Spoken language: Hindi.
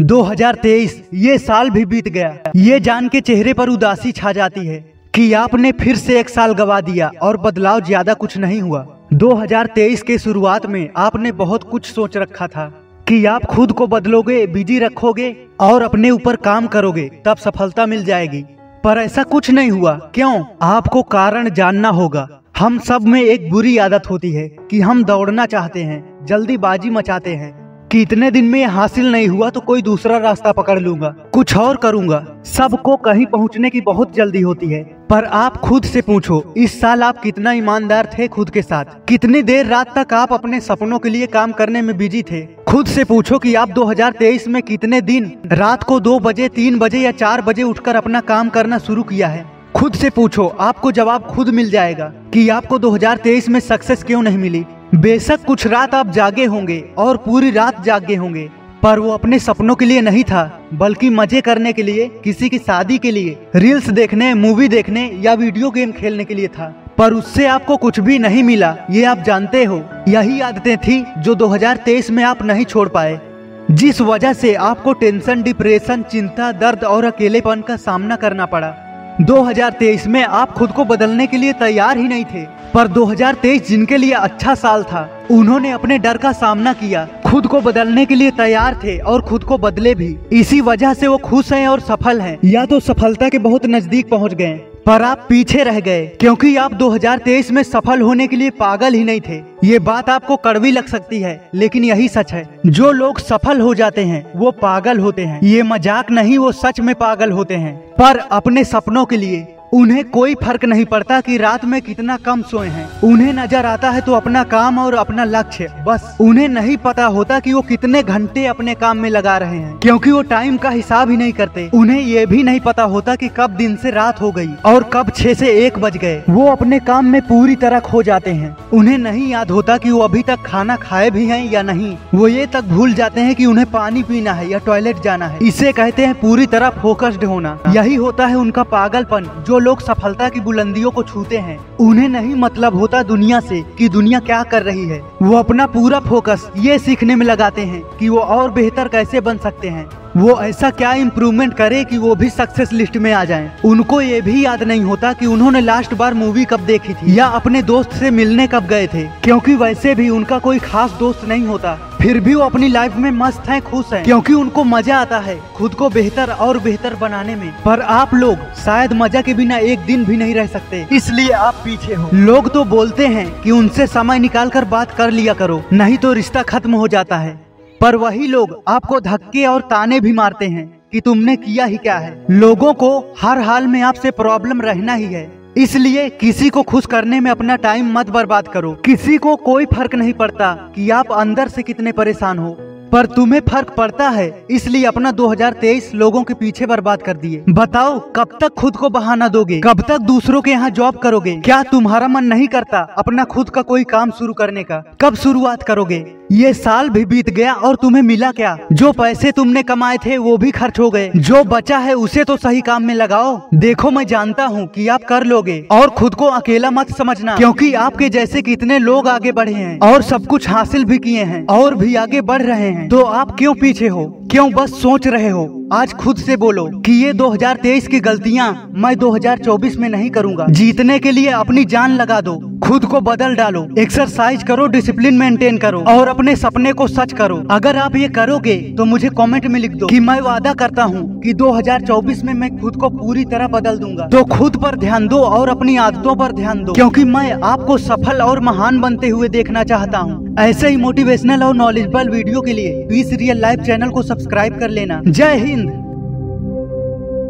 2023 ये साल भी बीत गया। ये जान के चेहरे पर उदासी छा जाती है कि आपने फिर से एक साल गवा दिया और बदलाव ज़्यादा कुछ नहीं हुआ। 2023 के शुरुआत में आपने बहुत कुछ सोच रखा था कि आप खुद को बदलोगे, बिज़ी रखोगे और अपने ऊपर काम करोगे, तब सफलता मिल जाएगी। पर ऐसा कुछ नहीं हुआ। क्यों? आपको कारण जानना होगा। हम सब में एक बुरी आदत होती है कि हम दौड़ना चाहते हैं, जल्दीबाजी मचाते हैं। कि इतने दिन में हासिल नहीं हुआ तो कोई दूसरा रास्ता पकड़ लूँगा। कुछ और करूँगा। सबको कहीं पहुँचने की बहुत जल्दी होती है। पर आप खुद से पूछो, इस साल आप कितना ईमानदार थे खुद के साथ? कितनी देर रात तक आप अपने सपनों के लिए काम करने में बिज़ी थे? खुद से पूछो कि आप 2023 में कितने दिन, रात को दो बजे, तीन बजे या चार बजे उठकर अपना काम करना शुरू किया है? खुद से पूछो, आपको जवाब खुद मिल जाएगा कि आपको 2023 में सक्सेस क्यों नहीं मिली? बेशक कुछ रात आप जागे होंगे और पूरी रात जागे होंगे, पर वो अपने सपनों के लिए नहीं था, बल्कि मज़े करने के लिए, किसी की शादी के लिए रील्स देखने मूवी देखने या वीडियो गेम खेलने के लिए था। पर उससे आपको कुछ भी नहीं मिला, ये आप जानते हो। यही आदतें थी जो 2023 में आप नहीं छोड़ पाए। जिस वजह से आपको टेंशन डिप्रेशन चिंता, दर्द और अकेलेपन का सामना करना पड़ा। 2023 में आप खुद को बदलने के लिए तैयार ही नहीं थे, पर 2023 जिनके लिए अच्छा साल था, उन्होंने अपने डर का सामना किया। खुद को बदलने के लिए तैयार थे और खुद को बदले भी। इसी वजह से वो खुश हैं और सफल हैं। या तो सफलता के बहुत नज़दीक पहुँच गए। पर आप पीछे रह गए, क्योंकि आप 2023 में सफल होने के लिए पागल ही नहीं थे। ये बात आपको कड़वी लग सकती है, लेकिन यही सच है। जो लोग सफल हो जाते हैं, वो पागल होते हैं। ये मज़ाक नहीं, वो सच में पागल होते हैं। पर अपने सपनों के लिए उन्हें कोई फ़र्क नहीं पड़ता कि रात में कितना कम सोए हैं। उन्हें नज़र आता है तो अपना काम और अपना लक्ष्य, बस। उन्हें नहीं पता होता कि वो कितने घंटे अपने काम में लगा रहे हैं, क्योंकि वो टाइम का हिसाब ही नहीं करते। उन्हें ये भी नहीं पता होता कि कब दिन से रात हो गई और कब छह से एक बज गए। वो अपने काम में पूरी तरह खो जाते हैं। उन्हें नहीं याद होता कि वो अभी तक खाना खाए भी है या नहीं। वो ये तक भूल जाते हैं कि उन्हें पानी पीना है या टॉयलेट जाना है। इसे कहते हैं पूरी तरह फोकस्ड होना। यही होता है उनका पागलपन, जो लोग सफलता की बुलंदियों को छूते हैं। उन्हें नहीं मतलब होता दुनिया से कि दुनिया क्या कर रही है। वो अपना पूरा फोकस ये सीखने में लगाते हैं कि वो और बेहतर कैसे बन सकते हैं। वो ऐसा क्या इम्प्रूवमेंट करे कि वो भी सक्सेस लिस्ट में आ जाएँ। उनको ये भी याद नहीं होता कि उन्होंने लास्ट बार मूवी कब देखी थी या अपने दोस्त से मिलने कब गए थे, क्योंकि वैसे भी उनका कोई खास दोस्त नहीं होता। फिर भी वो अपनी लाइफ में मस्त हैं, खुश हैं। क्योंकि उनको मज़ा आता है खुद को बेहतर और बेहतर बनाने में। पर आप लोग शायद मज़ा के बिना एक दिन भी नहीं रह सकते। इसलिए आप पीछे हो। लोग तो बोलते हैं कि उनसे समय निकाल कर बात कर लिया करो, नहीं तो रिश्ता खत्म हो जाता है। पर वही लोग आपको धक्के और ताने भी मारते हैं कि तुमने किया ही क्या है। लोगों को हर हाल में आपसे प्रॉब्लम रहना ही है। इसलिए किसी को खुश करने में अपना टाइम मत बर्बाद करो। किसी को कोई फ़र्क नहीं पड़ता कि आप अंदर से कितने परेशान हो। पर तुम्हें फ़र्क पड़ता है, इसलिए अपना 2023 लोगों के पीछे बर्बाद कर दिए। बताओ, कब तक खुद को बहाना दोगे? कब तक दूसरों के यहाँ जॉब करोगे? क्या तुम्हारा मन नहीं करता अपना खुद का कोई काम शुरू करने का? कब शुरुआत करोगे? ये साल भी बीत गया और तुम्हें मिला क्या? जो पैसे तुमने कमाए थे, वो भी खर्च हो गए। जो बचा है, उसे तो सही काम में लगाओ। देखो, मैं जानता हूँ कि आप कर लोगे। और खुद को अकेला मत समझना, क्योंकि आपके जैसे कितने लोग आगे बढ़े हैं और सब कुछ हासिल भी किए हैं और भी आगे बढ़ रहे हैं। तो आप क्यों पीछे हो? क्यों बस सोच रहे हो? आज खुद से बोलो कि ये 2023 की गलतियाँ मैं 2024 में नहीं करूँगा। जीतने के लिए अपनी जान लगा दो। खुद को बदल डालो। एक्सरसाइज करो डिसिप्लिन मेंटेन करो और अपने सपने को सच करो। अगर आप ये करोगे तो मुझे कमेंट में लिख दो कि मैं वादा करता हूँ कि 2024 में मैं खुद को पूरी तरह बदल दूँगा। तो खुद पर ध्यान दो और अपनी आदतों पर ध्यान दो, क्योंकि मैं आपको सफल और महान बनते हुए देखना चाहता हूँ। ऐसे ही मोटिवेशनल और नॉलेजेबल वीडियो के लिए प्लीज़ रियल लाइफ चैनल को सब्सक्राइब कर लेना। जय हिंद।